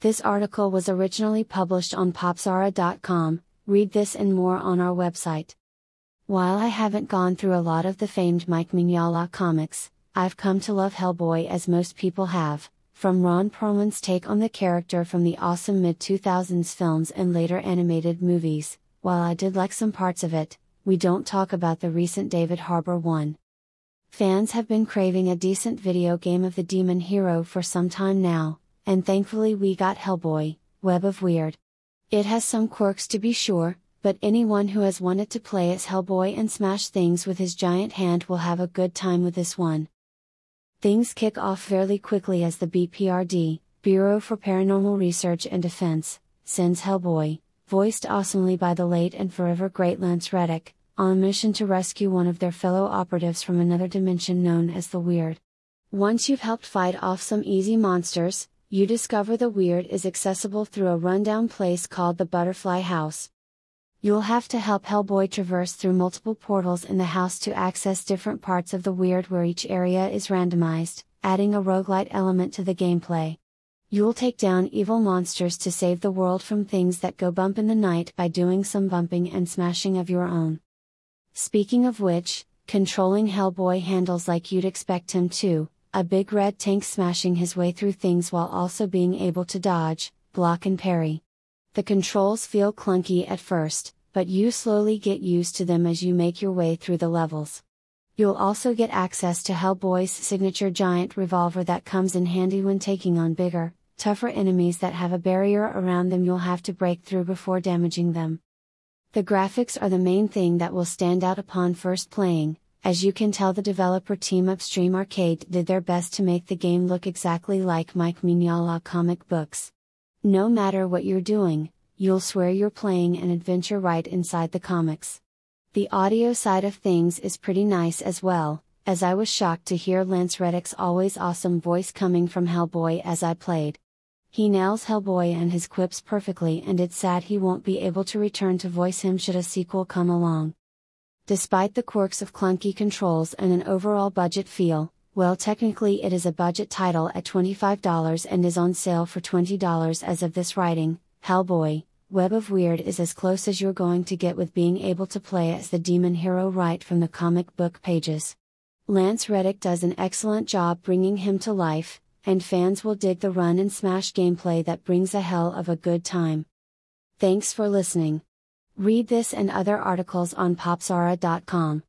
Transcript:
This article was originally published on popzara.com, read this and more on our website. While I haven't gone through a lot of the famed Mike Mignola comics, I've come to love Hellboy as most people have, from Ron Perlman's take on the character from the awesome mid 2000s films and later animated movies. While I did like some parts of it, we don't talk about the recent David Harbour one. Fans have been craving a decent video game of the demon hero for some time now, and thankfully we got Hellboy, Web of Wyrd. It has some quirks to be sure, but anyone who has wanted to play as Hellboy and smash things with his giant hand will have a good time with this one. Things kick off fairly quickly as the BPRD, Bureau for Paranormal Research and Defense, sends Hellboy, voiced awesomely by the late and forever great Lance Reddick, on a mission to rescue one of their fellow operatives from another dimension known as the Wyrd. Once you've helped fight off some easy monsters, you discover the Wyrd is accessible through a rundown place called the Butterfly House. You'll have to help Hellboy traverse through multiple portals in the house to access different parts of the Wyrd where each area is randomized, adding a roguelite element to the gameplay. You'll take down evil monsters to save the world from things that go bump in the night by doing some bumping and smashing of your own. Speaking of which, controlling Hellboy handles like you'd expect him to, a big red tank smashing his way through things while also being able to dodge, block, and parry. The controls feel clunky at first, but you slowly get used to them as you make your way through the levels. You'll also get access to Hellboy's signature giant revolver that comes in handy when taking on bigger, tougher enemies that have a barrier around them you'll have to break through before damaging them. The graphics are the main thing that will stand out upon first playing, as you can tell the developer team Upstream Arcade did their best to make the game look exactly like Mike Mignola comic books. No matter what you're doing, you'll swear you're playing an adventure right inside the comics. The audio side of things is pretty nice as well, as I was shocked to hear Lance Reddick's always awesome voice coming from Hellboy as I played. He nails Hellboy and his quips perfectly, and it's sad he won't be able to return to voice him should a sequel come along. Despite the quirks of clunky controls and an overall budget feel, well, technically it is a budget title at $25 and is on sale for $20 as of this writing. Hellboy, Web of Wyrd is as close as you're going to get with being able to play as the demon hero right from the comic book pages. Lance Reddick does an excellent job bringing him to life, and fans will dig the run and smash gameplay that brings a hell of a good time. Thanks for listening. Read this and other articles on popzara.com.